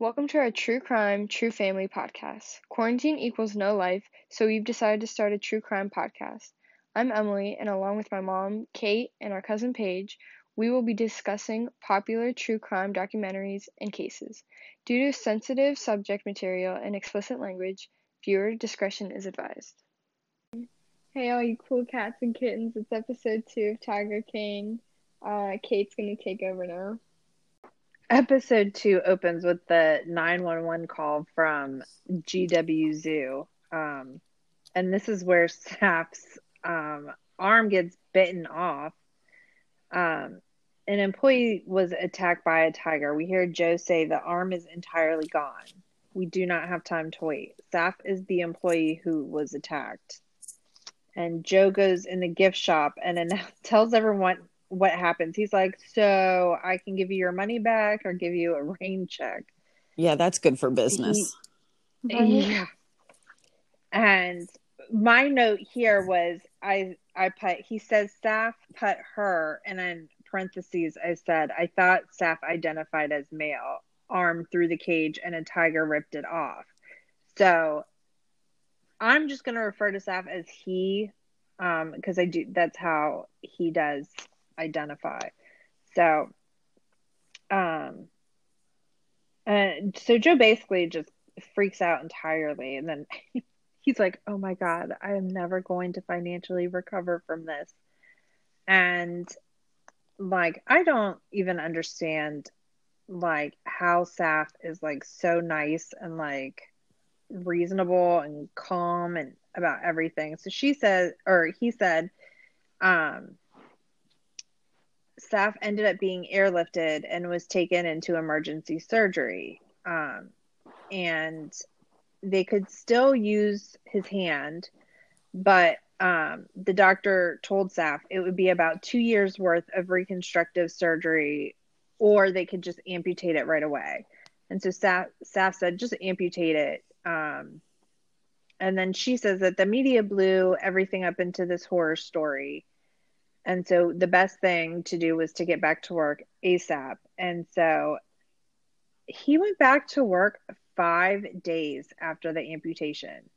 Welcome to our True Crime, True Family podcast. Quarantine equals no life, so we've decided to start a true crime podcast. I'm Emily, and along with my mom, Kate, and our cousin Paige, we will be discussing popular true crime documentaries and cases. Due to sensitive subject material and explicit language, viewer discretion is advised. Hey, all you cool cats and kittens, it's episode two of Tiger King. Uh, Kate's gonna take over now. Episode two opens with the 911 call from GW Zoo. Um, and this is where Saff's um, arm gets bitten off. Um, an employee was attacked by a tiger. We hear Joe say the arm is entirely gone. We do not have time to wait. Saff is the employee who was attacked. And Joe goes in the gift shop and then tells everyone what happens. He's like, So I can give you your money back or give you a rain check. Yeah, that's good for business. He, yeah. And my note here was I I put he says staff put her and then parentheses I said I thought staff identified as male, arm through the cage and a tiger ripped it off. So I'm just gonna refer to Saff as he, um, because I do that's how he does identify. So um and so Joe basically just freaks out entirely and then he's like, "Oh my god, I am never going to financially recover from this." And like I don't even understand like how Saff is like so nice and like reasonable and calm and about everything. So she said or he said um Saff ended up being airlifted and was taken into emergency surgery. Um, and they could still use his hand, but um, the doctor told Saff it would be about two years worth of reconstructive surgery, or they could just amputate it right away. And so Saff, Saff said, just amputate it. Um, and then she says that the media blew everything up into this horror story. And so the best thing to do was to get back to work ASAP. And so he went back to work five days after the amputation.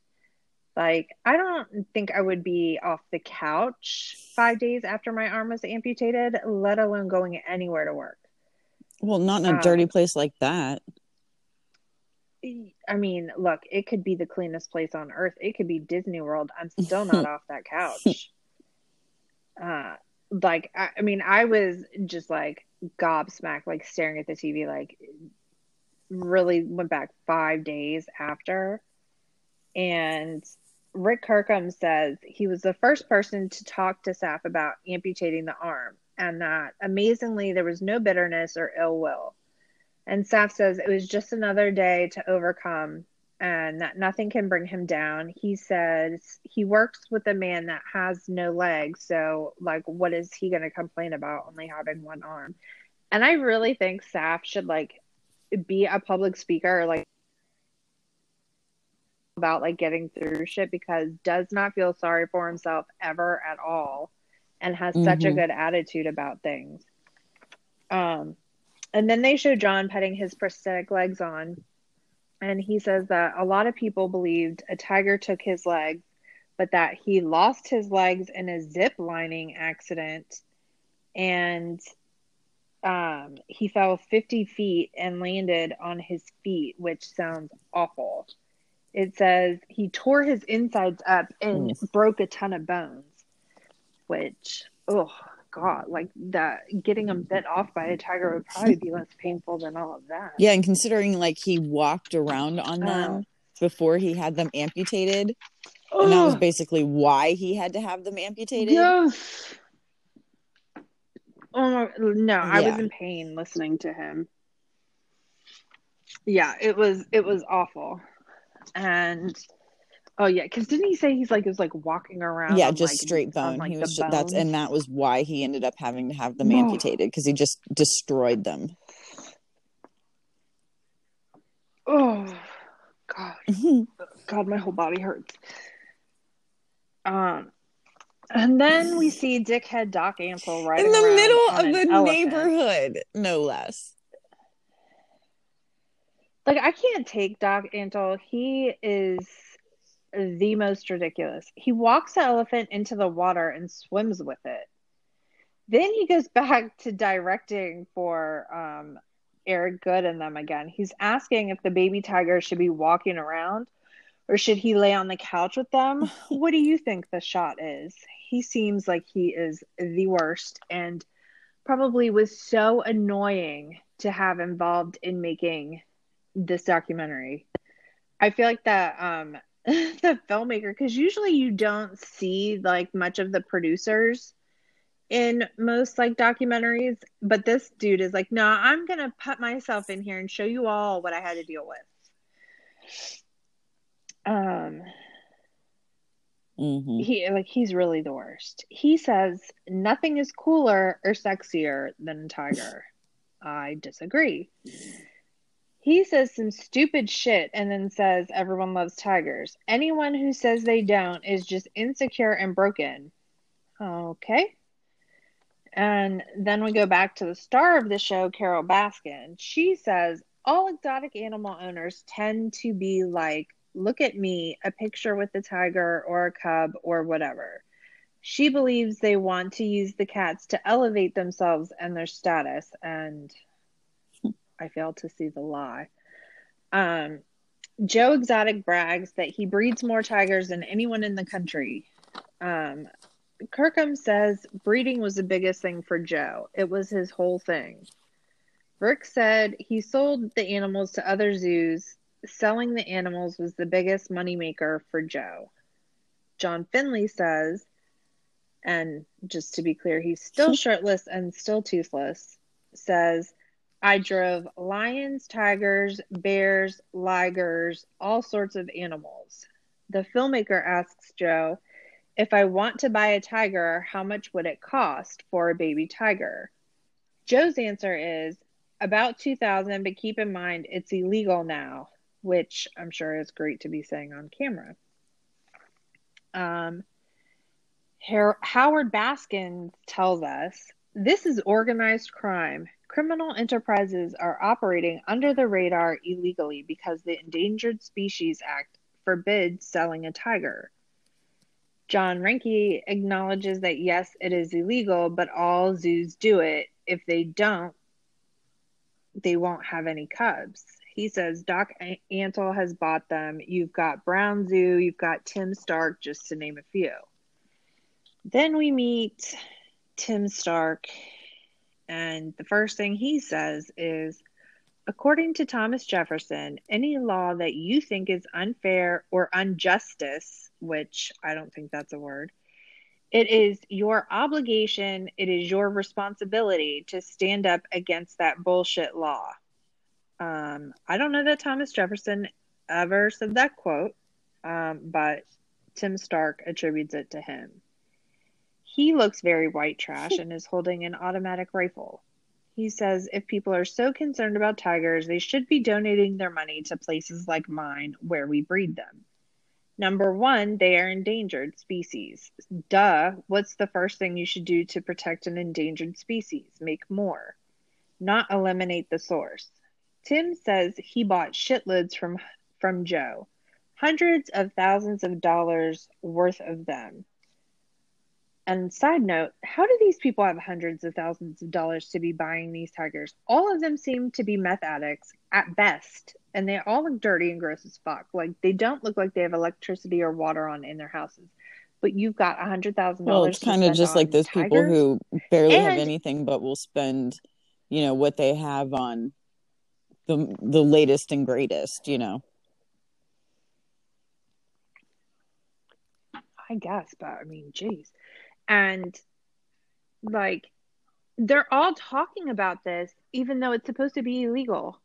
Like, I don't think I would be off the couch five days after my arm was amputated, let alone going anywhere to work. Well, not in a Um, dirty place like that. I mean, look, it could be the cleanest place on earth. It could be Disney World. I'm still not off that couch. Uh, like, I, I mean, I was just like gobsmacked, like staring at the TV, like, really went back five days after. And Rick Kirkham says he was the first person to talk to Saff about amputating the arm, and that amazingly, there was no bitterness or ill will. And Saff says it was just another day to overcome and that nothing can bring him down. He says he works with a man that has no legs. So, like, what is he going to complain about only having one arm? And I really think Saff should, like, be a public speaker, like, about like getting through shit because does not feel sorry for himself ever at all and has such a Mhm. good attitude about things. Um and then they show John putting his prosthetic legs on and he says that a lot of people believed a tiger took his legs but that he lost his legs in a zip lining accident. And um he fell 50 feet and landed on his feet which sounds awful. It says he tore his insides up and broke a ton of bones which oh god like that getting him bit off by a tiger would probably be less painful than all of that Yeah, and considering like he walked around on uh. them before he had them amputated, and that was basically why he had to have them amputated. Yes. Oh my, no, I was in pain listening to him. Yeah, it was it was awful. And oh yeah, because didn't he say he's like was like walking around? Yeah, on, just like, straight on, bone. like, he was ju- that's and that was why he ended up having to have them amputated because he just destroyed them. Oh god, god, my whole body hurts. Um, and then we see dickhead Doc Antle right In the middle of the elephant. neighborhood, no less. Like I can't take Doc Antle. He is the most ridiculous. He walks the elephant into the water and swims with it. Then he goes back to directing for um, Eric Goode and them again. He's asking if the baby tiger should be walking around or should he lay on the couch with them? what do you think the shot is? He seems like he is the worst and probably was so annoying to have involved in making this documentary. I feel like that um the filmmaker because usually you don't see like much of the producers in most like documentaries but this dude is like no i'm gonna put myself in here and show you all what i had to deal with. Um Mhm. he like he's really the worst. He says nothing is cooler or sexier than a tiger. I disagree he says some stupid shit and then says everyone loves tigers anyone who says they don't is just insecure and broken okay and then we go back to the star of the show, Carole Baskin. She says all exotic animal owners tend to be like, look at me, a picture with a tiger or a cub or whatever. She believes they want to use the cats to elevate themselves and their status, and I fail to see the lie. Um, Joe Exotic brags that he breeds more tigers than anyone in the country. Um, Kirkham says breeding was the biggest thing for Joe. It was his whole thing. Rick said he sold the animals to other zoos. Selling the animals was the biggest moneymaker for Joe. John Finlay says, and just to be clear, he's still shirtless and still toothless, says, I drove lions, tigers, bears, ligers, all sorts of animals. The filmmaker asks Joe, if I want to buy a tiger, how much would it cost for a baby tiger? Joe's answer is about 2000 but keep in mind it's illegal now, which I'm sure is great to be saying on camera. Um, Her- Howard Baskins tells us this is organized crime. Criminal enterprises are operating under the radar illegally because the Endangered Species Act forbids selling a tiger. John Reinke acknowledges that yes, it is illegal, but all zoos do it. If they don't, they won't have any cubs. He says Doc Antle has bought them. You've got Brown Zoo, you've got Tim Stark, just to name a few. Then we meet Tim Stark, and the first thing he says is According to Thomas Jefferson, any law that you think is unfair or injustice, which I don't think that's a word, it is your obligation, it is your responsibility to stand up against that bullshit law. Um, I don't know that Thomas Jefferson ever said that quote, um, but Tim Stark attributes it to him. He looks very white trash and is holding an automatic rifle. He says if people are so concerned about tigers, they should be donating their money to places like mine where we breed them. Number one, they are endangered species. Duh, what's the first thing you should do to protect an endangered species? Make more, not eliminate the source. Tim says he bought shitloads from from Joe, hundreds of thousands of dollars worth of them. And side note, how do these people have hundreds of thousands of dollars to be buying these tigers? All of them seem to be meth addicts at best, and they all look dirty and gross as fuck. Like they don't look like they have electricity or water on in their houses. But you've got a hundred thousand dollars. Well, it's kind of just like those tigers? people who barely have anything but will spend, you know, what they have on the the latest and greatest, you know. I guess, but I mean, jeez. And like, they're all talking about this, even though it's supposed to be illegal.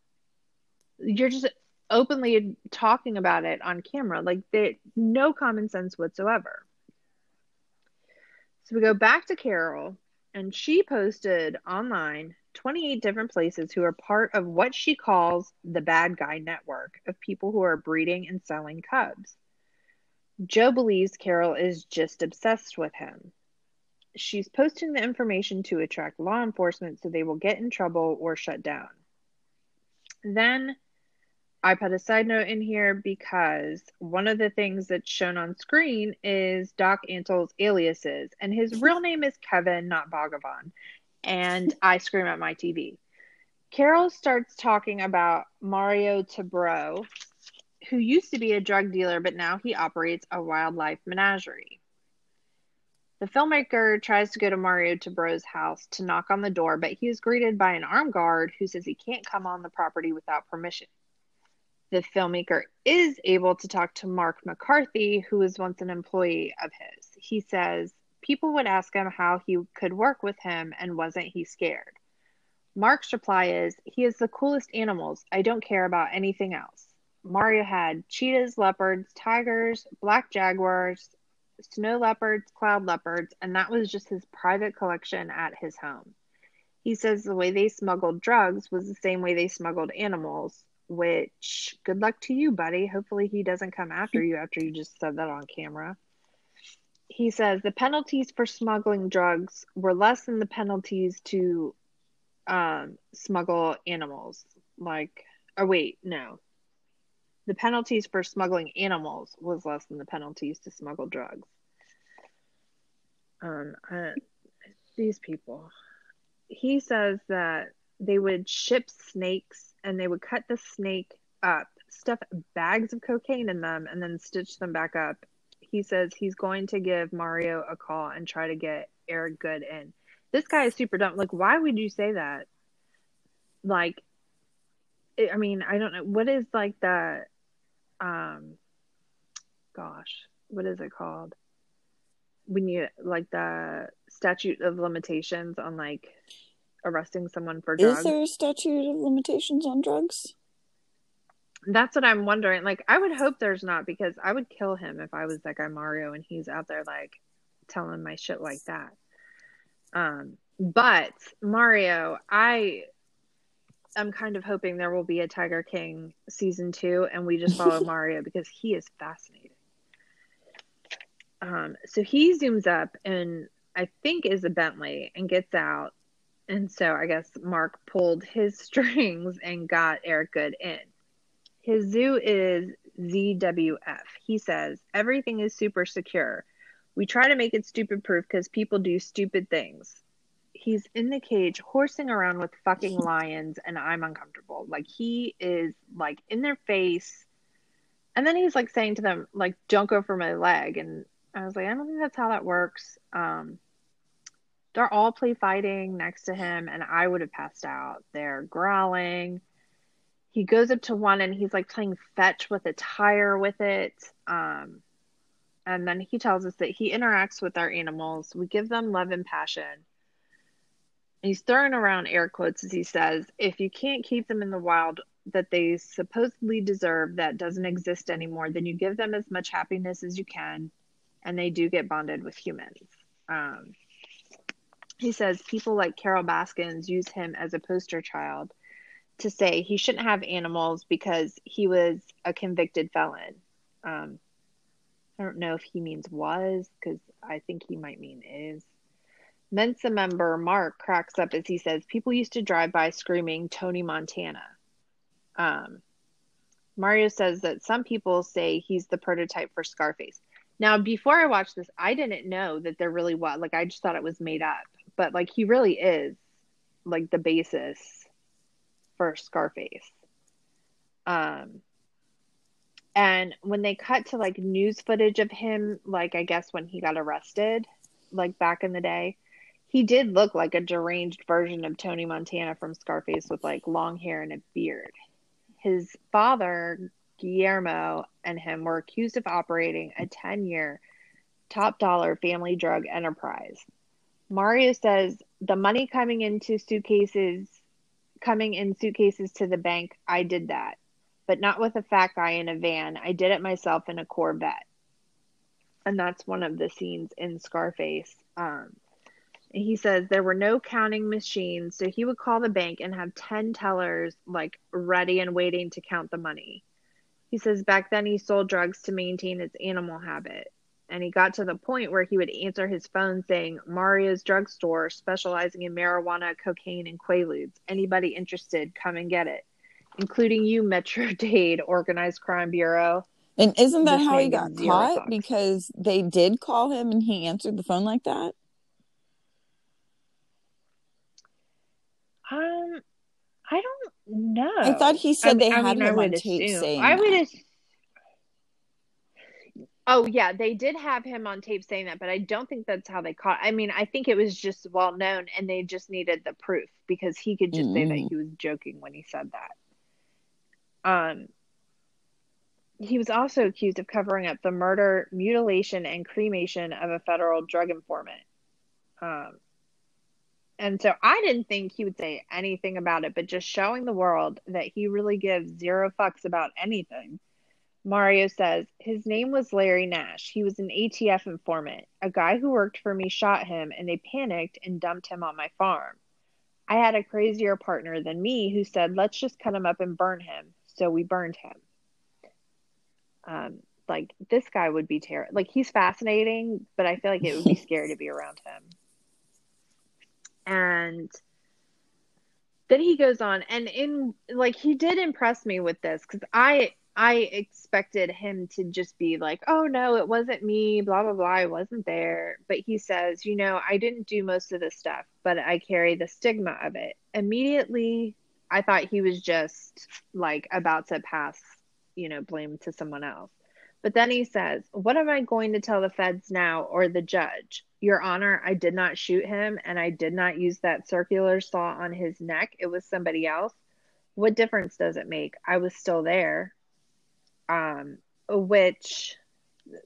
You're just openly talking about it on camera. Like, they no common sense whatsoever. So we go back to Carole, and she posted online 28 different places who are part of what she calls the bad guy network of people who are breeding and selling cubs. Joe believes Carole is just obsessed with him. She's posting the information to attract law enforcement so they will get in trouble or shut down. Then I put a side note in here because one of the things that's shown on screen is Doc Antle's aliases, and his real name is Kevin, not Bhagavan. And I scream at my TV. Carole starts talking about Mario Tabraue, who used to be a drug dealer, but now he operates a wildlife menagerie. The filmmaker tries to go to Mario Tabraue's house to knock on the door, but he is greeted by an armed guard who says he can't come on the property without permission the filmmaker is able to talk to Mark McCarthy, who was once an employee of his. He says people would ask him how he could work with him and wasn't he scared. Mark's reply is, He is the coolest animals. I don't care about anything else. Mario had cheetahs, leopards, tigers, black jaguars, snow leopards, cloud leopards, and that was just his private collection at his home. He says the way they smuggled drugs was the same way they smuggled animals, which good luck to you, buddy. Hopefully, he doesn't come after you after you just said that on camera. He says the penalties for smuggling drugs were less than the penalties to um, smuggle animals. Like, oh, wait, no. The penalties for smuggling animals was less than the penalties to smuggle drugs. Um, uh, these people. He says that they would ship snakes and they would cut the snake up, stuff bags of cocaine in them, and then stitch them back up. He says he's going to give Mario a call and try to get Eric Goode in. This guy is super dumb. Like, why would you say that? Like, I mean, I don't know. What is like the, um, gosh, what is it called? When you, like, the statute of limitations on, like, arresting someone for drugs. Is there a statute of limitations on drugs? That's what I'm wondering. Like, I would hope there's not because I would kill him if I was that guy Mario and he's out there like telling my shit like that. Um, but Mario, I am kind of hoping there will be a Tiger King season two and we just follow Mario because he is fascinating. Um, so he zooms up and I think is a Bentley and gets out and so I guess Mark pulled his strings and got Eric Goode in. His zoo is ZWF. He says, everything is super secure. We try to make it stupid proof because people do stupid things. He's in the cage horsing around with fucking lions, and I'm uncomfortable. Like, he is like in their face. And then he's like saying to them, like, don't go for my leg. And I was like, I don't think that's how that works. Um, they're all play fighting next to him, and I would have passed out. They're growling. He goes up to one and he's like playing fetch with a tire with it. Um, and then he tells us that he interacts with our animals. We give them love and passion. He's throwing around air quotes as he says, if you can't keep them in the wild that they supposedly deserve that doesn't exist anymore, then you give them as much happiness as you can, and they do get bonded with humans. Um, he says people like Carole Baskins use him as a poster child to say he shouldn't have animals because he was a convicted felon. Um, I don't know if he means was because I think he might mean is. Mensa member Mark cracks up as he says people used to drive by screaming Tony Montana. Um, Mario says that some people say he's the prototype for Scarface. Now, before I watched this, I didn't know that there really was. Like, I just thought it was made up but like he really is like the basis for Scarface. Um and when they cut to like news footage of him like I guess when he got arrested like back in the day, he did look like a deranged version of Tony Montana from Scarface with like long hair and a beard. His father, Guillermo, and him were accused of operating a 10 year top dollar family drug enterprise Mario says the money coming into suitcases, coming in suitcases to the bank, I did that, but not with a fat guy in a van. I did it myself in a Corvette. And that's one of the scenes in Scarface. Um, he says there were no counting machines, so he would call the bank and have 10 tellers like ready and waiting to count the money. He says back then he sold drugs to maintain his animal habit and he got to the point where he would answer his phone saying mario's drugstore specializing in marijuana cocaine and quaaludes anybody interested come and get it including you, Metro Dade Organized Crime Bureau. And isn't that This how he got caught? Because they did call him and he answered the phone like that? Um, I don't know. I thought he said they I had mean, him on tape assume- saying I would. that. Ass- oh yeah, they did have him on tape saying that, but I don't think that's how they caught. I mean, I think it was just well known, and they just needed the proof because he could just say that Mm. he was joking when he said that. Um. He was also accused of covering up the murder, mutilation, and cremation of a federal drug informant. Um, and so I didn't think he would say anything about it, but just showing the world that he really gives zero fucks about anything. Mario says his name was Larry Nash. He was an ATF informant. A guy who worked for me shot him, and they panicked and dumped him on my farm. I had a crazier partner than me who said, let's just cut him up and burn him. So we burned him. Um, like this guy would be terrible. Like he's fascinating, but I feel like it would be scary to be around him. And then he goes on, and in like he did impress me with this because I I expected him to just be like, oh no, it wasn't me, blah blah blah, I wasn't there. But he says, you know, I didn't do most of this stuff, but I carry the stigma of it. Immediately, I thought he was just like about to pass, you know, blame to someone else. But then he says, What am I going to tell the feds now or the judge? Your Honor, I did not shoot him and I did not use that circular saw on his neck. It was somebody else. What difference does it make? I was still there. Um, which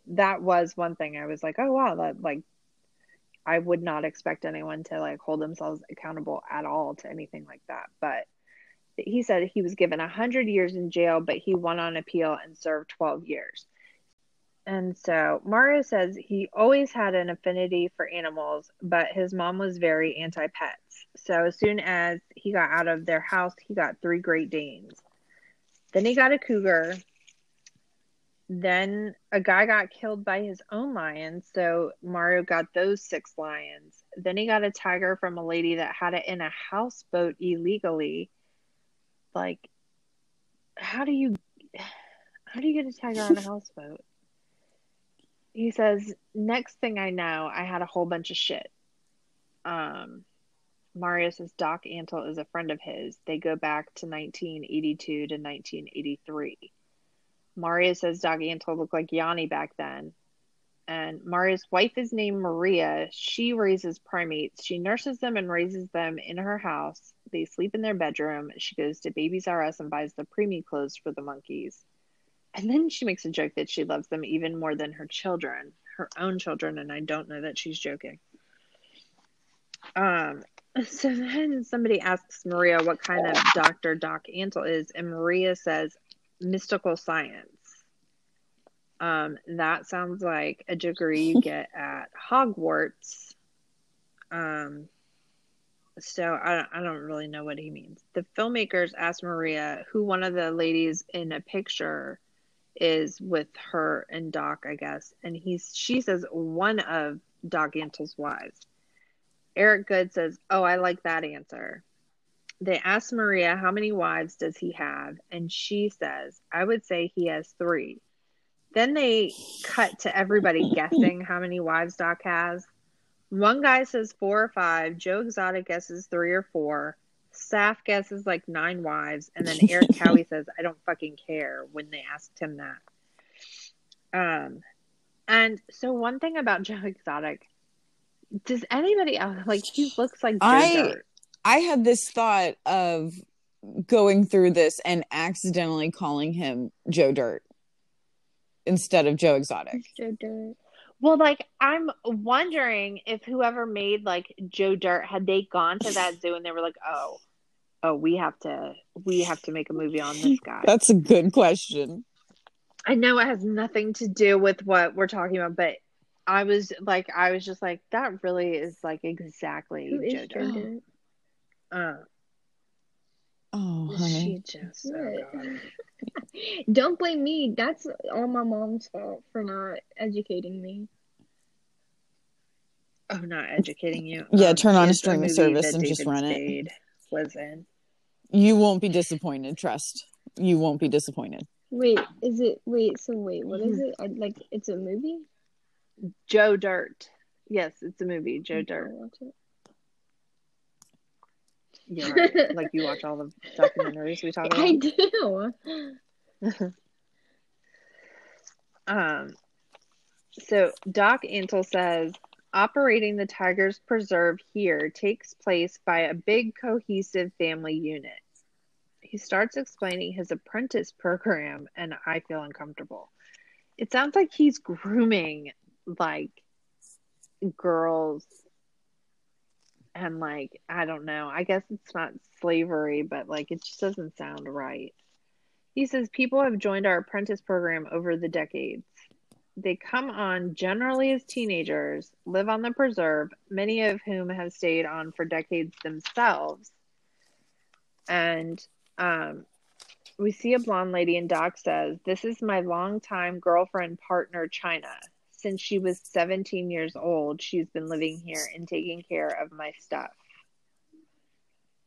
that was one thing I was like, oh wow, that like I would not expect anyone to like hold themselves accountable at all to anything like that. But he said he was given 100 years in jail, but he won on appeal and served 12 years. And so Mario says he always had an affinity for animals, but his mom was very anti pets. So as soon as he got out of their house, he got three Great Danes. Then he got a cougar. Then a guy got killed by his own lions, so Mario got those six lions. Then he got a tiger from a lady that had it in a houseboat illegally. Like, how do you how do you get a tiger on a houseboat? He says, next thing I know, I had a whole bunch of shit. Um, Mario says Doc Antle is a friend of his. They go back to 1982 to 1983. Mario says Doc Antle looked like Yanni back then. And Mario's wife is named Maria. She raises primates. She nurses them and raises them in her house. They sleep in their bedroom. She goes to Babies R Us and buys the preemie clothes for the monkeys. And then she makes a joke that she loves them even more than her children, her own children, and I don't know that she's joking. Um, so then somebody asks Maria what kind of doctor Doc Antle is, and Maria says mystical science. Um, that sounds like a degree you get at Hogwarts. Um, so I, I don't really know what he means. The filmmakers asked Maria who one of the ladies in a picture is with her and Doc, I guess, and he's she says one of Doc Antle's wives. Eric Goode says, "Oh, I like that answer." They asked Maria how many wives does he have, and she says, "I would say he has three. Then they cut to everybody guessing how many wives Doc has. One guy says four or five. Joe Exotic guesses three or four. Saff guesses like nine wives, and then Eric Cowie says, "I don't fucking care." When they asked him that, um, and so one thing about Joe Exotic, does anybody else like he looks like Joe I- Dirt? I had this thought of going through this and accidentally calling him Joe Dirt instead of Joe Exotic. Joe Dirt. Well, like I'm wondering if whoever made like Joe Dirt had they gone to that zoo and they were like, "Oh, oh, we have to, we have to make a movie on this guy." That's a good question. I know it has nothing to do with what we're talking about, but I was like, I was just like, that really is like exactly Who is Joe Joe Dirt. Dirt? Uh, Oh, she just, oh Don't blame me. That's all my mom's fault for not educating me. oh, not educating you. Yeah, um, turn on a it's streaming service that and just David run it. Was in. You won't be disappointed. Trust. You won't be disappointed. Wait, is it? Wait, so wait, what is hmm. it? I, like, it's a movie? Joe Dirt. Yes, it's a movie. Joe Dirt. watch it. Yeah, right. like you watch all the documentaries we talk about. I do. Um, so Doc Antle says operating the Tigers Preserve here takes place by a big cohesive family unit. He starts explaining his apprentice program, and I feel uncomfortable. It sounds like he's grooming like girls and like I don't know. I guess it's not slavery, but like it just doesn't sound right. He says people have joined our apprentice program over the decades. They come on generally as teenagers, live on the preserve, many of whom have stayed on for decades themselves. And um, we see a blonde lady, and Doc says, This is my longtime girlfriend partner, China. Since she was 17 years old, she's been living here and taking care of my stuff.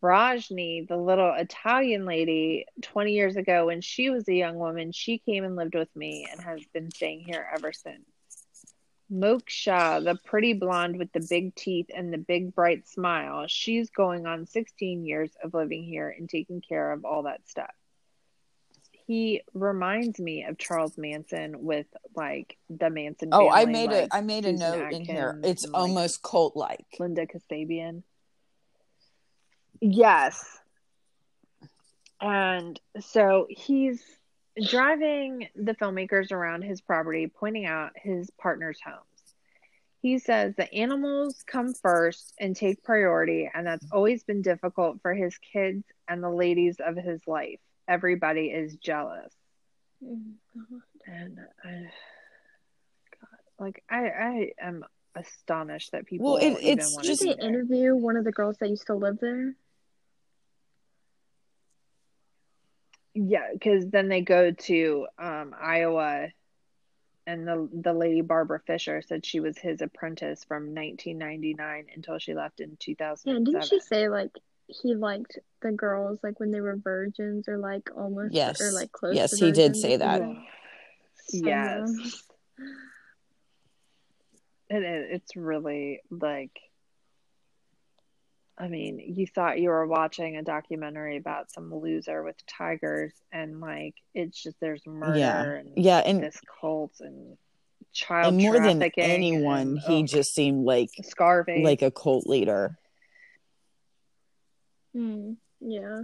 Rajni, the little Italian lady, 20 years ago when she was a young woman, she came and lived with me and has been staying here ever since. Moksha, the pretty blonde with the big teeth and the big bright smile, she's going on 16 years of living here and taking care of all that stuff. He reminds me of Charles Manson with like the Manson. Oh, I made like a I made a Susan note in here. It's and, like, almost cult like. Linda Kasabian. Yes. And so he's driving the filmmakers around his property, pointing out his partner's homes. He says the animals come first and take priority, and that's always been difficult for his kids and the ladies of his life. Everybody is jealous. And I, God, like I, I am astonished that people Well, it- even it's want just- to they be there. interview one of the girls that used to live there? Yeah, because then they go to um, Iowa, and the the lady Barbara Fisher said she was his apprentice from 1999 until she left in Yeah, 2007. didn't she say like he liked the girls like when they were virgins or like almost Yes. or like close Yes, to he did say that. something? Yes, it is. It's really like, I mean, you thought you were watching a documentary about some loser with tigers, and like it's just there's murder Yeah. and Yeah, and this cult and child and more than anyone, and, he oh, just seemed like Scarface. like a cult leader. Hmm. Yeah.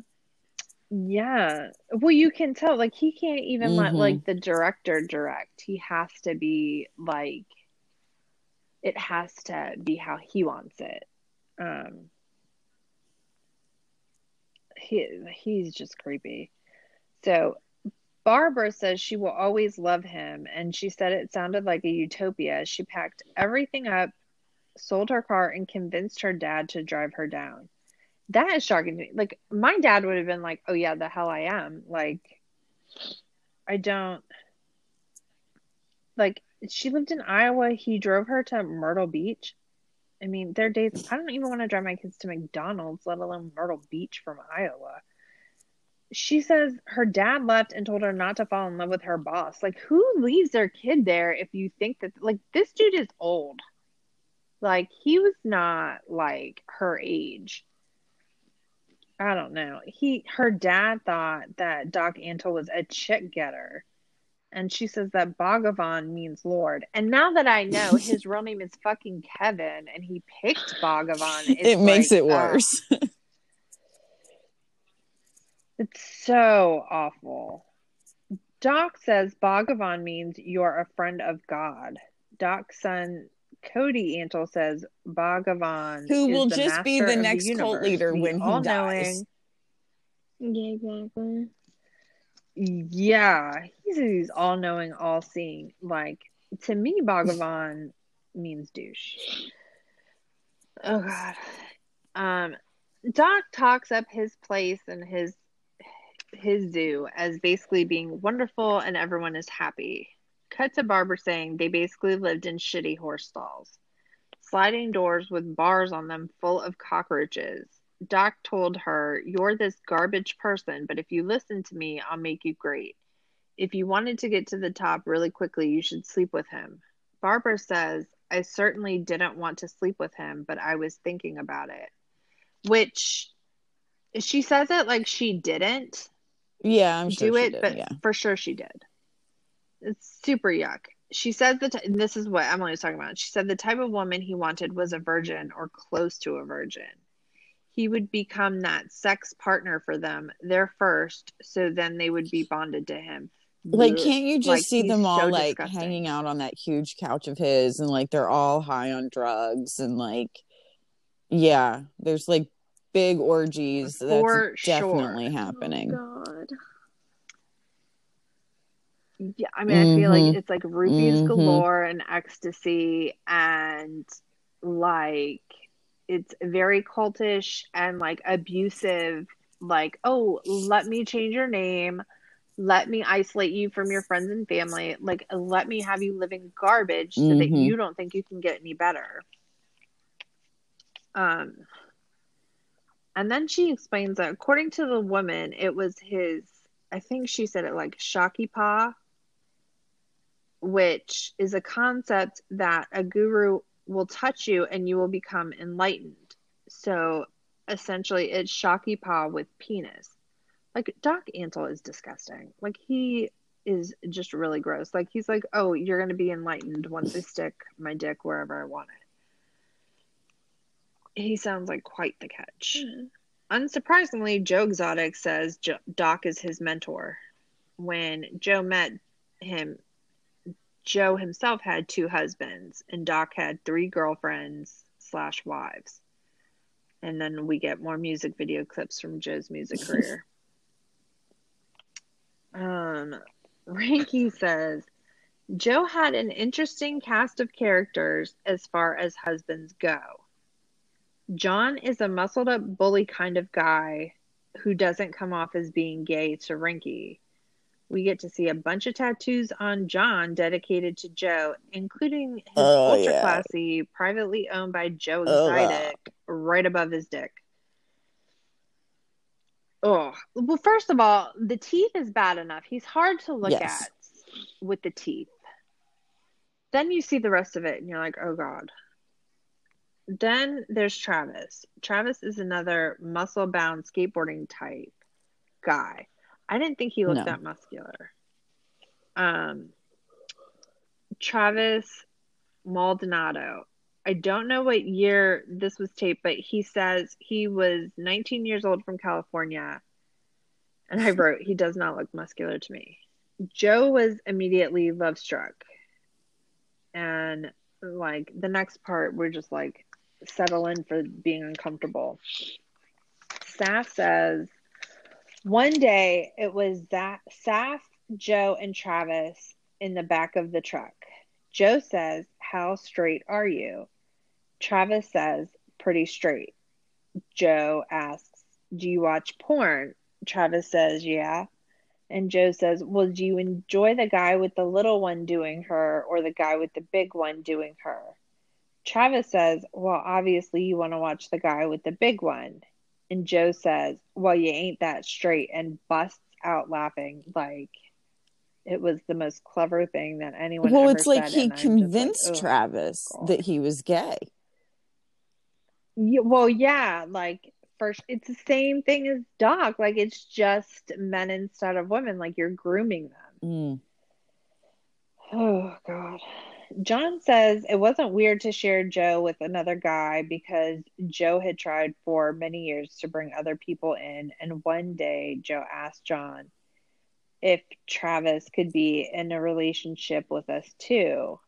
Yeah. Well, you can tell, like, he can't even let, Mhm. like, the director direct. He has to be, like, it has to be how he wants it. Um, he, he's just creepy. So, Barbara says she will always love him, and she said it sounded like a utopia. She packed everything up, sold her car, and convinced her dad to drive her down. That is shocking to me. Like, my dad would have been like, oh, yeah, the hell I am. Like, I don't. Like, she lived in Iowa. He drove her to Myrtle Beach. I mean, their days. I don't even want to drive my kids to McDonald's, let alone Myrtle Beach from Iowa. She says her dad left and told her not to fall in love with her boss. Like, who leaves their kid there if you think that, like, this dude is old? Like, he was not like her age. I don't know. He, her dad thought that Doc Antle was a chick getter. And she says that Bhagavan means Lord. And now that I know his real name is fucking Kevin and he picked Bhagavan, it makes like, it uh, worse. It's so awful. Doc says Bhagavan means you're a friend of God. Doc's son Cody Antle says Bhagavan Who is will the just be the of next cult leader the when he dies. Yeah, exactly. Yeah, he's he's all knowing, all seeing. Like to me, Bhagavan means douche. Oh God. Um, Doc talks up his place and his his zoo as basically being wonderful and everyone is happy. Cut to Barbara saying they basically lived in shitty horse stalls, sliding doors with bars on them full of cockroaches. Doc told her, You're this garbage person, but if you listen to me, I'll make you great. If you wanted to get to the top really quickly, you should sleep with him. Barbara says, I certainly didn't want to sleep with him, but I was thinking about it. Which she says it like she didn't Yeah, I'm sure do she it, did, but yeah. for sure she did. It's super yuck. She said that and this is what Emily was talking about. She said the type of woman he wanted was a virgin or close to a virgin. He would become that sex partner for them, their first, so then they would be bonded to him. Like, can't you just Like, see them all so like disgusting. hanging out on that huge couch of his and like they're all high on drugs and like yeah, there's like big orgies For that's definitely sure. happening. Oh, God. Yeah, I mean, I feel like Mhm. it's like rupees Mhm. galore and ecstasy, and like it's very cultish and like abusive. Like, oh, let me change your name, let me isolate you from your friends and family, like, let me have you living garbage so that Mhm. you don't think you can get any better. Um, and then she explains that according to the woman, it was his. I think she said it like Shakipa, which is a concept that a guru will touch you and you will become enlightened. So essentially, it's Shakipa with penis. Like Doc Antle is disgusting. Like he is just really gross. Like he's like, oh, you're gonna be enlightened once I stick my dick wherever I want it. He sounds like quite the catch. Mm-hmm. Unsurprisingly, Joe Exotic says jo- Doc is his mentor. When Joe met him, Joe himself had two husbands, and Doc had three girlfriends slash wives. And then we get more music video clips from Joe's music career. Um, Reinke says Joe had an interesting cast of characters as far as husbands go. John is a muscled up bully kind of guy who doesn't come off as being gay to Reinke. We get to see a bunch of tattoos on John dedicated to Joe, including his Oh, ultra yeah. classy, privately owned by Joe Oh, wow. Right above his dick. Oh, well, first of all, the teeth is bad enough. He's hard to look Yes. at with the teeth. Then you see the rest of it and you're like, oh God. Then there's Travis. Travis is another muscle bound skateboarding type guy. I didn't think he looked No. that muscular. Um, Travis Maldonado. I don't know what year this was taped, but he says he was 19 years old from California. And I wrote, he does not look muscular to me. Joe was immediately love struck. And like the next part, we're just like settle in for being uncomfortable. Saff says, one day it was that Saff, Joe, and Travis in the back of the truck. Joe says, How straight are you? Travis says, Pretty straight. Joe asks, Do you watch porn? Travis says, Yeah. And Joe says, Well, do you enjoy the guy with the little one doing her or the guy with the big one doing her? Travis says, Well, obviously you want to watch the guy with the big one. And Joe says, Well, you ain't that straight, and busts out laughing like it was the most clever thing that anyone well, it's like he and like, convinced Travis God. that he was gay. Yeah, well, yeah, like first, it's the same thing as Doc. Like it's just men instead of women. Like you're grooming them. Mm. Oh God. John says it wasn't weird to share Joe with another guy because Joe had tried for many years to bring other people in, and one day Joe asked John if Travis could be in a relationship with us too.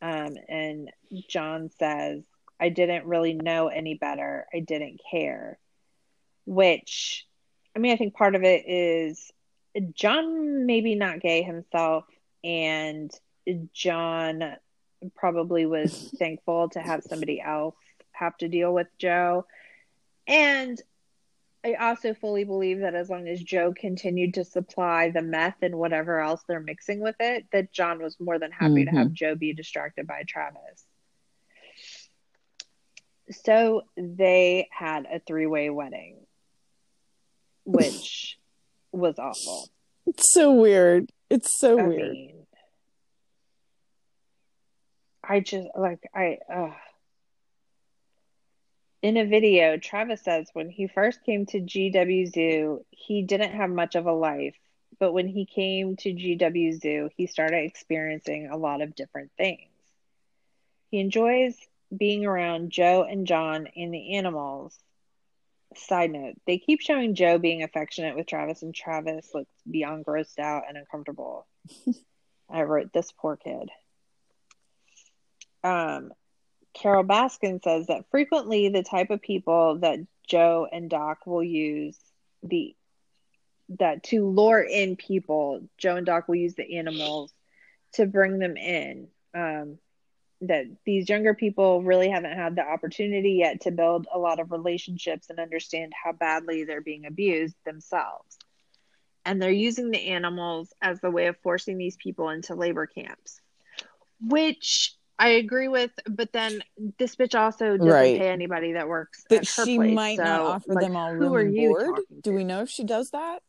Um, and John says, I didn't really know any better. I didn't care. Which, I mean, I think part of it is John maybe not gay himself, and John probably was thankful to have somebody else have to deal with Joe. And I also fully believe that as long as Joe continued to supply the meth and whatever else they're mixing with it, that John was more than happy to have mm-hmm. Joe be distracted by Travis. So they had a three way wedding, which was awful. It's so weird. It's so I weird. mean, I just like I uh in a video, Travis says when he first came to GW Zoo, he didn't have much of a life, but when he came to GW Zoo, he started experiencing a lot of different things. He enjoys being around Joe and John and the animals. Side note, they keep showing Joe being affectionate with Travis, and Travis looks beyond grossed out and uncomfortable. I wrote this poor kid. Um, Carole Baskin says that frequently the type of people that Joe and Doc will use the that to lure in people, Joe and Doc will use the animals to bring them in. Um, that these younger people really haven't had the opportunity yet to build a lot of relationships and understand how badly they're being abused themselves. And they're using the animals as the way of forcing these people into labor camps, which I agree with. But then this bitch also doesn't Right. pay anybody that works But at her she place. might not so, offer like, them all who room are and you board. Do we know if she does that?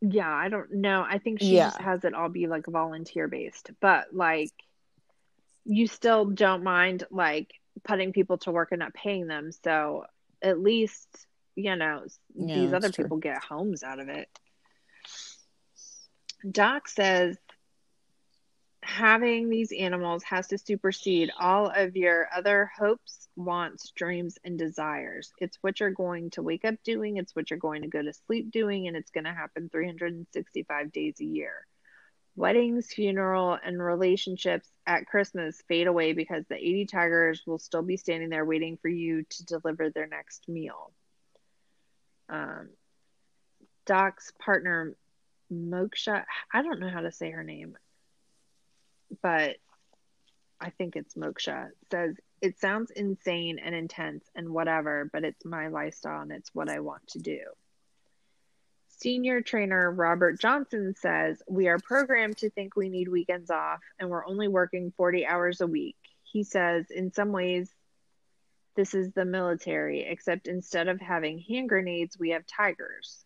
Yeah, I don't know. I think she Yeah. just has it all be like volunteer based, but like you still don't mind like putting people to work and not paying them. So at least, you know, Yeah, these other true. people get homes out of it. Doc says having these animals has to supersede all of your other hopes, wants, dreams, and desires. It's what you're going to wake up doing, it's what you're going to go to sleep doing, and it's going to happen 365 days a year. Weddings, funeral, and relationships at Christmas fade away because the 80 tigers will still be standing there waiting for you to deliver their next meal. Um, Doc's partner, Moksha, I don't know how to say her name, but I think it's Moksha, says, It sounds insane and intense and whatever, but it's my lifestyle and it's what I want to do. Senior trainer Robert Johnson says, We are programmed to think we need weekends off and we're only working 40 hours a week. He says, In some ways, this is the military, except instead of having hand grenades, we have tigers.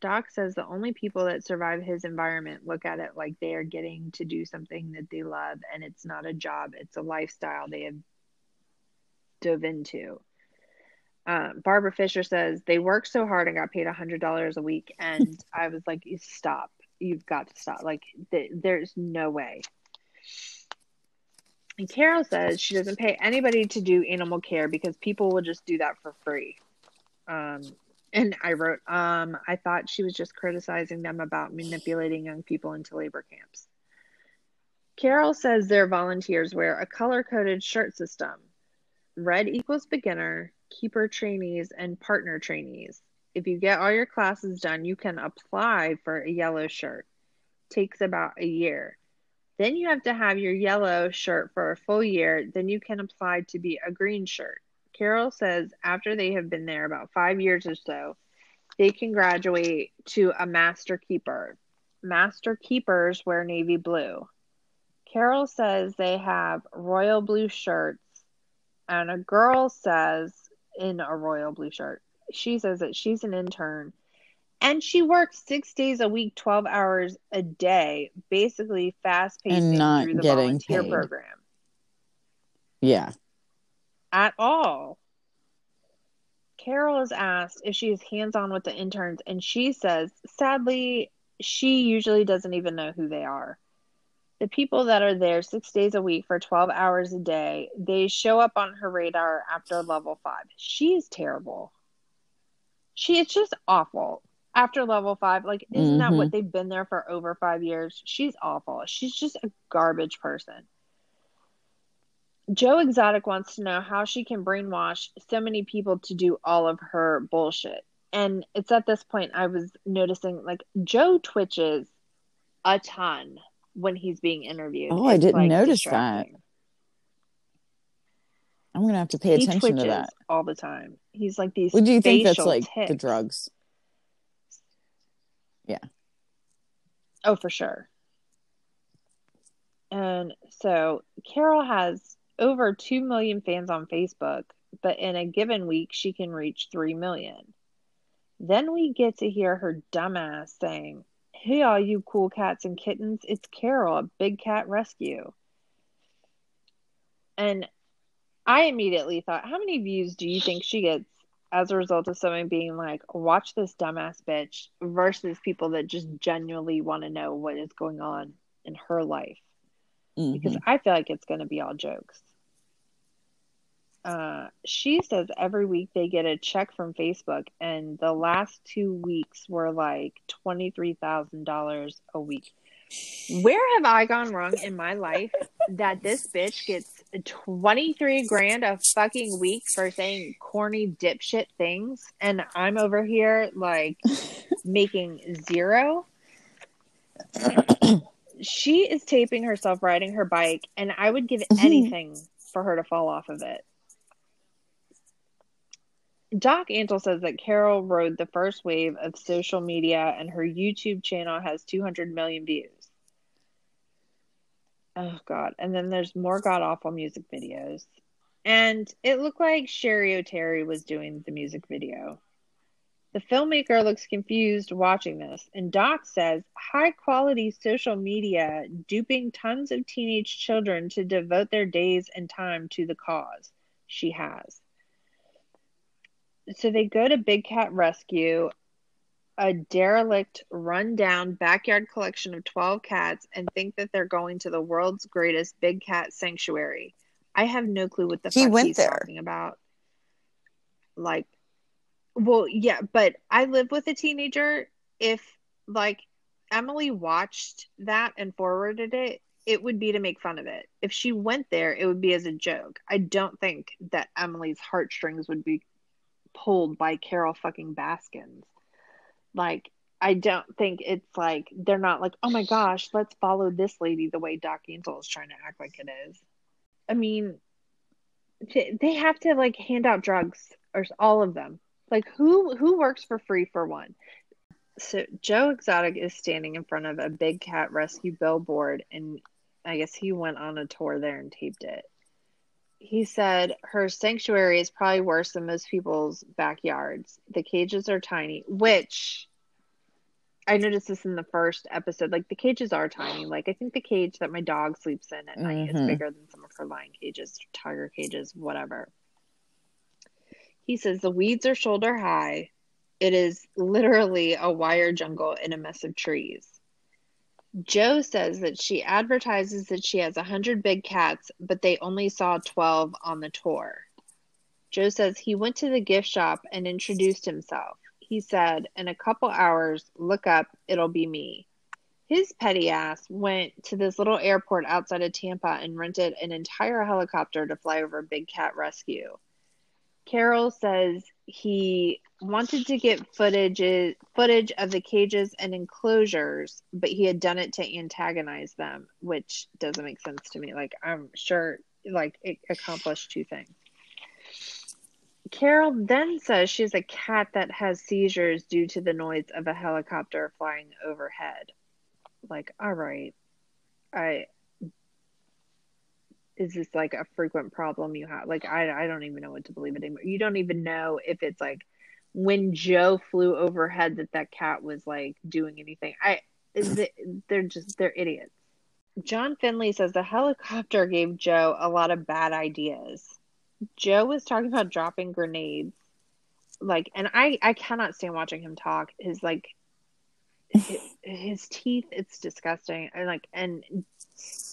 Doc says the only people that survive his environment look at it like they are getting to do something that they love and it's not a job, it's a lifestyle they have dove into. Uh, Barbara Fisher says they worked so hard and got paid $100 a week. And I was like, stop. You've got to stop. Like, th- there's no way. And Carole says she doesn't pay anybody to do animal care because people will just do that for free. Um, and I wrote, um, I thought she was just criticizing them about manipulating young people into labor camps. Carole says their volunteers wear a color coded shirt system. Red equals beginner, keeper trainees, and partner trainees. If you get all your classes done, you can apply for a yellow shirt. Takes about a year. Then you have to have your yellow shirt for a full year. Then you can apply to be a green shirt. Carole says after they have been there about five years or so, they can graduate to a master keeper. Master keepers wear navy blue. Carole says they have royal blue shirts, and a girl says in a royal blue shirt, she says that she's an intern and she works six days a week, 12 hours a day, basically fast pacing not through the getting volunteer paid. program Yeah. At all. Carole is asked if she is hands on with the interns, and she says, sadly, she usually doesn't even know who they are. The people that are there six days a week for 12 hours a day, they show up on her radar after level five. She is terrible. She is just awful. After level five, like, isn't that Mhm. what they've been there for over five years? She's awful. She's just a garbage person. Joe Exotic wants to know how she can brainwash so many people to do all of her bullshit. And it's at this point I was noticing like Joe twitches a ton when he's being interviewed. Oh, I didn't like, notice that. I'm gonna have to pay He attention to that. all the time. He's like these. What do you think that's like the drugs? Yeah. Oh, for sure. And so Carole has over 2 million fans on Facebook, but in a given week, she can reach 3 million. Then we get to hear her dumbass saying, Hey, all you cool cats and kittens, it's Carole, a big cat rescue. And I immediately thought, how many views do you think she gets as a result of someone being like, watch this dumbass bitch versus people that just genuinely want to know what is going on in her life? Mhm. Because I feel like it's going to be all jokes. Uh, she says every week they get a check from Facebook, and the last two weeks were like $23,000 a week. Where have I gone wrong in my life that this bitch gets 23 grand a fucking week for saying corny dipshit things and I'm over here like making zero? she is taping herself riding her bike and I would give anything for her to fall off of it. Doc Antle says that Carole rode the first wave of social media and her YouTube channel has 200 million views. Oh god, and then there's more god awful music videos. And it looked like Cheri Oteri was doing the music video. The filmmaker looks confused watching this, and Doc says high quality social media duping tons of teenage children to devote their days and time to the cause she has. So they go to Big Cat Rescue, a derelict, run-down backyard collection of 12 cats, and think that they're going to the world's greatest big cat sanctuary. I have no clue what the He fuck went he's there. talking about. Like, well, yeah, but I live with a teenager. If like Emily watched that and forwarded it, it would be to make fun of it. If she went there, it would be as a joke. I don't think that Emily's heartstrings would be pulled by Carole fucking Baskins. Like, I don't think it's like they're not like, oh my gosh, let's follow this lady the way Doc Antle is trying to act like it is. I mean, they have to like hand out drugs or all of them. Like, who who works for free for one? So Joe Exotic is standing in front of a big cat rescue billboard, and I guess he went on a tour there and taped it. He said her sanctuary is probably worse than most people's backyards. The cages are tiny, which I noticed this in the first episode. Like the cages are tiny. Like I think the cage that my dog sleeps in at night is Mhm. bigger than some of her lion cages, tiger cages, whatever. He says the weeds are shoulder high. It is literally a wire jungle in a mess of trees. Joe says that she advertises that she has 100 big cats, but they only saw 12 on the tour. Joe says he went to the gift shop and introduced himself. He said, In a couple hours, look up, it'll be me. His petty ass went to this little airport outside of Tampa and rented an entire helicopter to fly over Big Cat Rescue. Carole says he wanted to get footage footage of the cages and enclosures, but he had done it to antagonize them, which doesn't make sense to me. Like I'm sure like it accomplished two things. Carole then says she has a cat that has seizures due to the noise of a helicopter flying overhead. Like, all right. I is this like a frequent problem you have? Like I I don't even know what to believe anymore. You don't even know if it's like when Joe flew overhead that that cat was like doing anything. I it, they're just they're idiots. John Finlay says the helicopter gave Joe a lot of bad ideas. Joe was talking about dropping grenades. Like and I I cannot stand watching him talk. His like his, teeth it's disgusting. And like and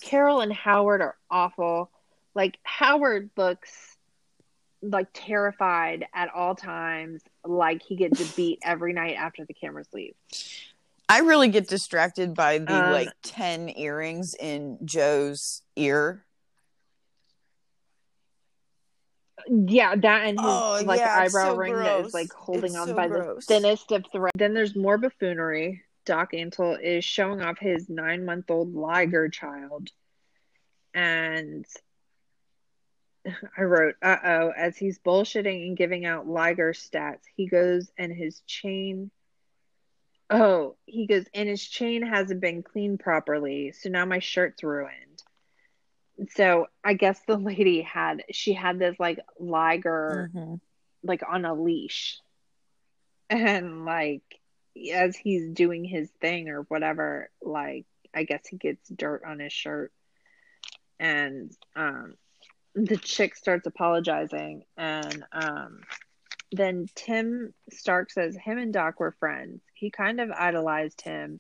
Carole and Howard are awful. Like Howard looks like terrified at all times, like he gets a beat every night after the cameras leave. I really get distracted by the Um, like 10 earrings in Joe's ear. Yeah, that and his Oh, like yeah, eyebrow so ring that gross. is like holding It's on so by gross. the thinnest of thread. Then there's more buffoonery. Doc Antle is showing off his nine month old Liger child. And I wrote, uh oh, as he's bullshitting and giving out Liger stats, he goes and his chain. Oh, he goes, and his chain hasn't been cleaned properly, so now my shirt's ruined. so I guess the lady had she had this like liger Mhm. like on a leash. And like as he's doing his thing or whatever, like I guess he gets dirt on his shirt. And um the chick starts apologizing and um then Tim Stark says him and Doc were friends. He kind of idolized him,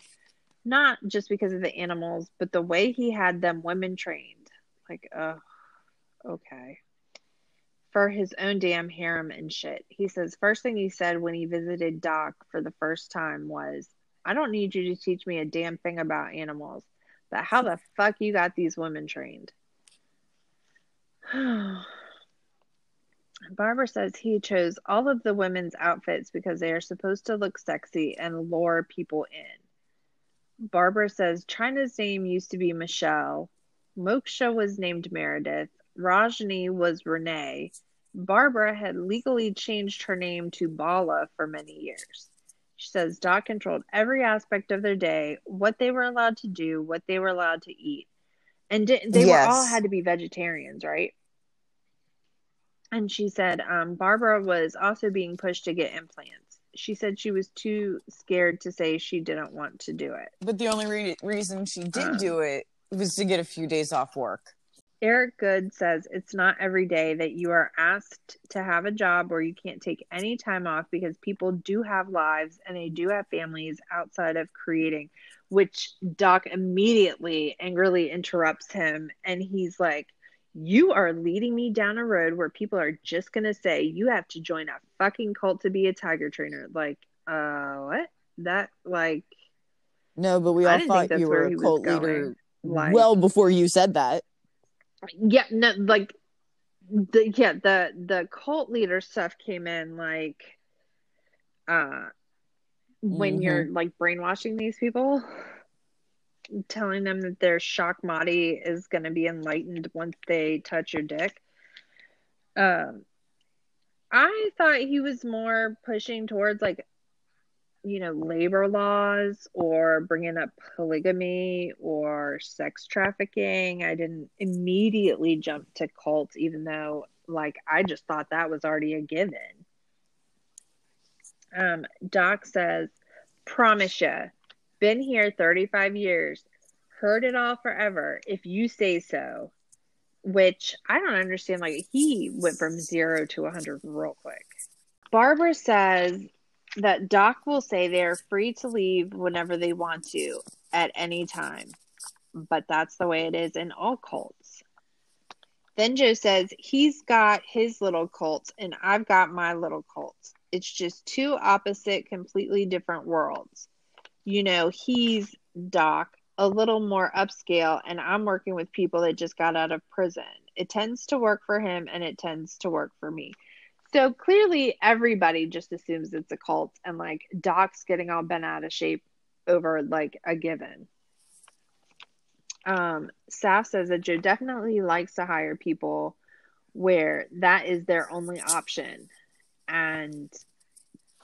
not just because of the animals, but the way he had them women trained. Like, uh, okay. For his own damn harem and shit. He says, first thing he said when he visited Doc for the first time was, I don't need you to teach me a damn thing about animals, but how the fuck you got these women trained? Barbara says he chose all of the women's outfits because they are supposed to look sexy and lure people in. Barbara says China's name used to be Michelle, Moksha was named Meredith, Rajni was Renee. Barbara had legally changed her name to Bala for many years. She says Doc controlled every aspect of their day, what they were allowed to do, what they were allowed to eat. And di- they were all had to be vegetarians, right? And she said um, Barbara was also being pushed to get implants. She said she was too scared to say she didn't want to do it. But the only re- reason she did Um, do it was to get a few days off work. Eric Goode says it's not every day that you are asked to have a job where you can't take any time off because people do have lives and they do have families outside of creating, which Doc immediately angrily interrupts him and he's like, You are leading me down a road where people are just going to say you have to join a fucking cult to be a tiger trainer. Like, uh, what? That, like, No, but we all thought you were a cult leader like, well before you said that. Yeah no like the yeah the the cult leader stuff came in like uh when Mhm. you're like brainwashing these people telling them that their shock Mahdi is going to be enlightened once they touch your dick um i thought he was more pushing towards like you know labor laws or bringing up polygamy or sex trafficking. I didn't immediately jump to cults even though like i just thought that was already a given. Um doc says promise ya been here 35 years heard it all forever if you say so. Which i don't understand like he went from zero to 100 real quick. Barbara says that Doc will say they are free to leave whenever they want to at any time. But that's the way it is in all cults. Then Joe says he's got his little cult and I've got my little cult. It's just two opposite, completely different worlds. You know, he's Doc, a little more upscale, and I'm working with people that just got out of prison. It tends to work for him and it tends to work for me. So clearly, everybody just assumes it's a cult, and like Doc's getting all bent out of shape over like a given. Um, Saff says that Joe definitely likes to hire people where that is their only option. And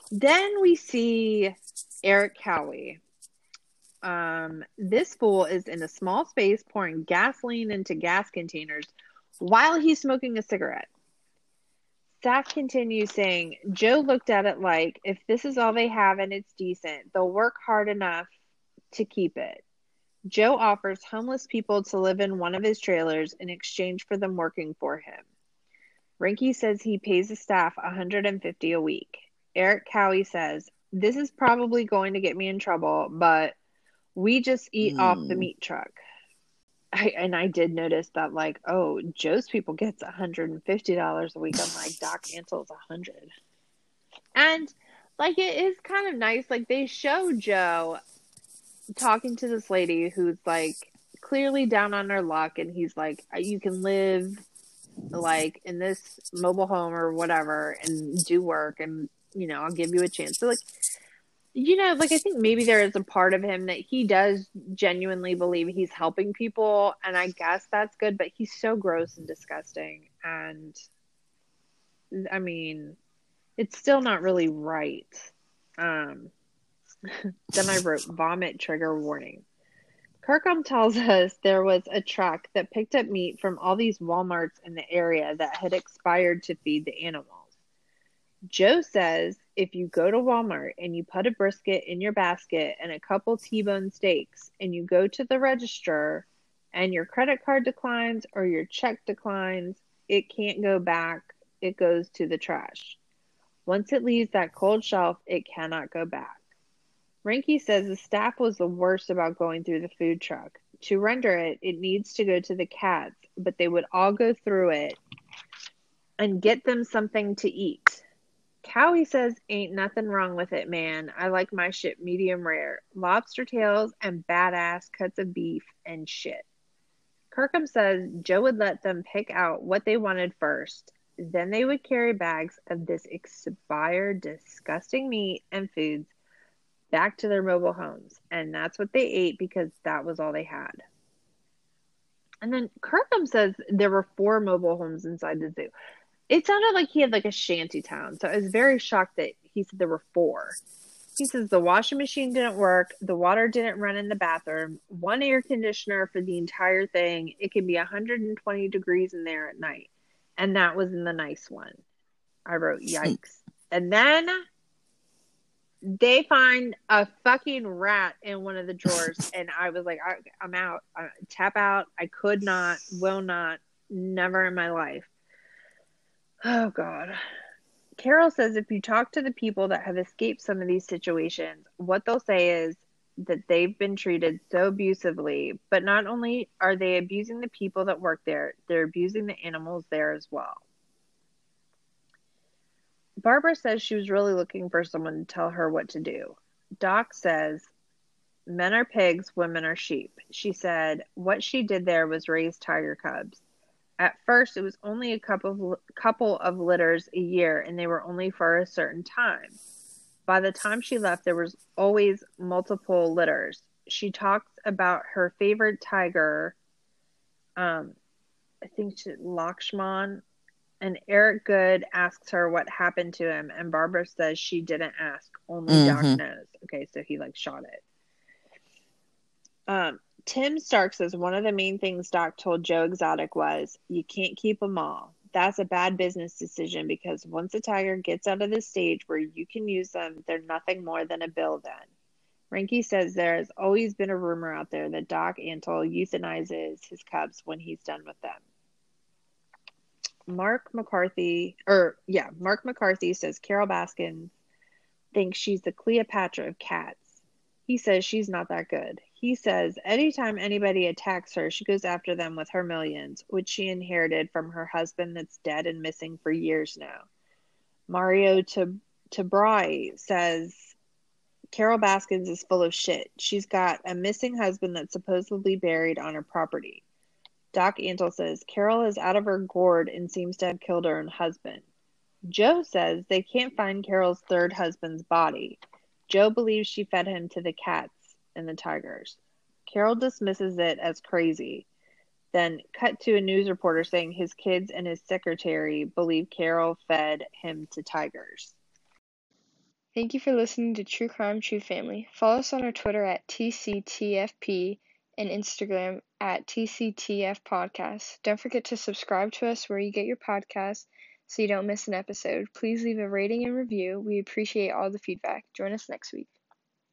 then we see Eric Cowie. Um, this fool is in a small space pouring gasoline into gas containers while he's smoking a cigarette. Saff continues saying, Joe looked at it like, if this is all they have and it's decent, they'll work hard enough to keep it. Joe offers homeless people to live in one of his trailers in exchange for them working for him. Reinke says he pays the staff 150 a week. Eric Cowie says, This is probably going to get me in trouble, but we just eat off the Mm. meat truck. I, and I did notice that, like, oh, Joe's people gets $150 a week. I'm like, Doc Antle's 100 And, like, it is kind of nice. Like, they show Joe talking to this lady who's, like, clearly down on her luck. And he's like, uh, you can live, like, in this mobile home or whatever and do work. And, you know, I'll give you a chance. So, like, you know, like I think maybe there is a part of him that he does genuinely believe he's helping people, and I guess that's good, but he's so gross and disgusting. And I mean, it's still not really right. Um, then I wrote vomit trigger warning. Kirkham tells us there was a truck that picked up meat from all these Walmarts in the area that had expired to feed the animals. Joe says if you go to Walmart and you put a brisket in your basket and a couple T bone steaks and you go to the register and your credit card declines or your check declines, it can't go back. It goes to the trash. Once it leaves that cold shelf, it cannot go back. Reinke says the staff was the worst about going through the food truck. To render it, it needs to go to the cats, but they would all go through it and get them something to eat. Cowie says, Ain't nothing wrong with it, man. I like my shit medium rare. Lobster tails and badass cuts of beef and shit. Kirkham says Joe would let them pick out what they wanted first. Then they would carry bags of this expired, disgusting meat and foods back to their mobile homes. And that's what they ate because that was all they had. And then Kirkham says there were four mobile homes inside the zoo. It sounded like he had like a shanty town. So I was very shocked that he said there were four. He says the washing machine didn't work, the water didn't run in the bathroom, one air conditioner for the entire thing. It can be 120 degrees in there at night. And that was in the nice one. I wrote, hmm. yikes. and then they find a fucking rat in one of the drawers. and I was like, I, am out. I, tap out. I could not, will not, never in my life. Oh, God. Carole says if you talk to the people that have escaped some of these situations, what they'll say is that they've been treated so abusively, but not only are they abusing the people that work there, they're abusing the animals there as well. Barbara says she was really looking for someone to tell her what to do. Doc says men are pigs, women are sheep. She said what she did there was raise tiger cubs. At first, it was only a couple of, couple of litters a year, and they were only for a certain time. By the time she left, there was always multiple litters. She talks about her favorite tiger. Um, I think she, Lakshman, and Eric Goode asks her what happened to him, and Barbara says she didn't ask. Only mm-hmm. Doc knows. Okay, so he like shot it. Um, Tim Stark says one of the main things Doc told Joe Exotic was, "You can't keep them all. That's a bad business decision because once a tiger gets out of the stage where you can use them, they're nothing more than a bill then." Reinke says there has always been a rumor out there that Doc Antle euthanizes his cubs when he's done with them. Mark McCarthy, or yeah, Mark McCarthy says Carole Baskin thinks she's the Cleopatra of cats. He says she's not that good. He says anytime anybody attacks her, she goes after them with her millions, which she inherited from her husband that's dead and missing for years now. Mario Tabraue says Carole Baskins is full of shit. She's got a missing husband that's supposedly buried on her property. Doc Antle says Carole is out of her gourd and seems to have killed her own husband. Joe says they can't find Carole's third husband's body. Joe believes she fed him to the cats and the tigers. Carole dismisses it as crazy. Then cut to a news reporter saying his kids and his secretary believe Carole fed him to tigers. Thank you for listening to True Crime True Family. Follow us on our Twitter at TCTFP and Instagram at TCTF Podcast. Don't forget to subscribe to us where you get your podcasts so you don't miss an episode. Please leave a rating and review. We appreciate all the feedback. Join us next week.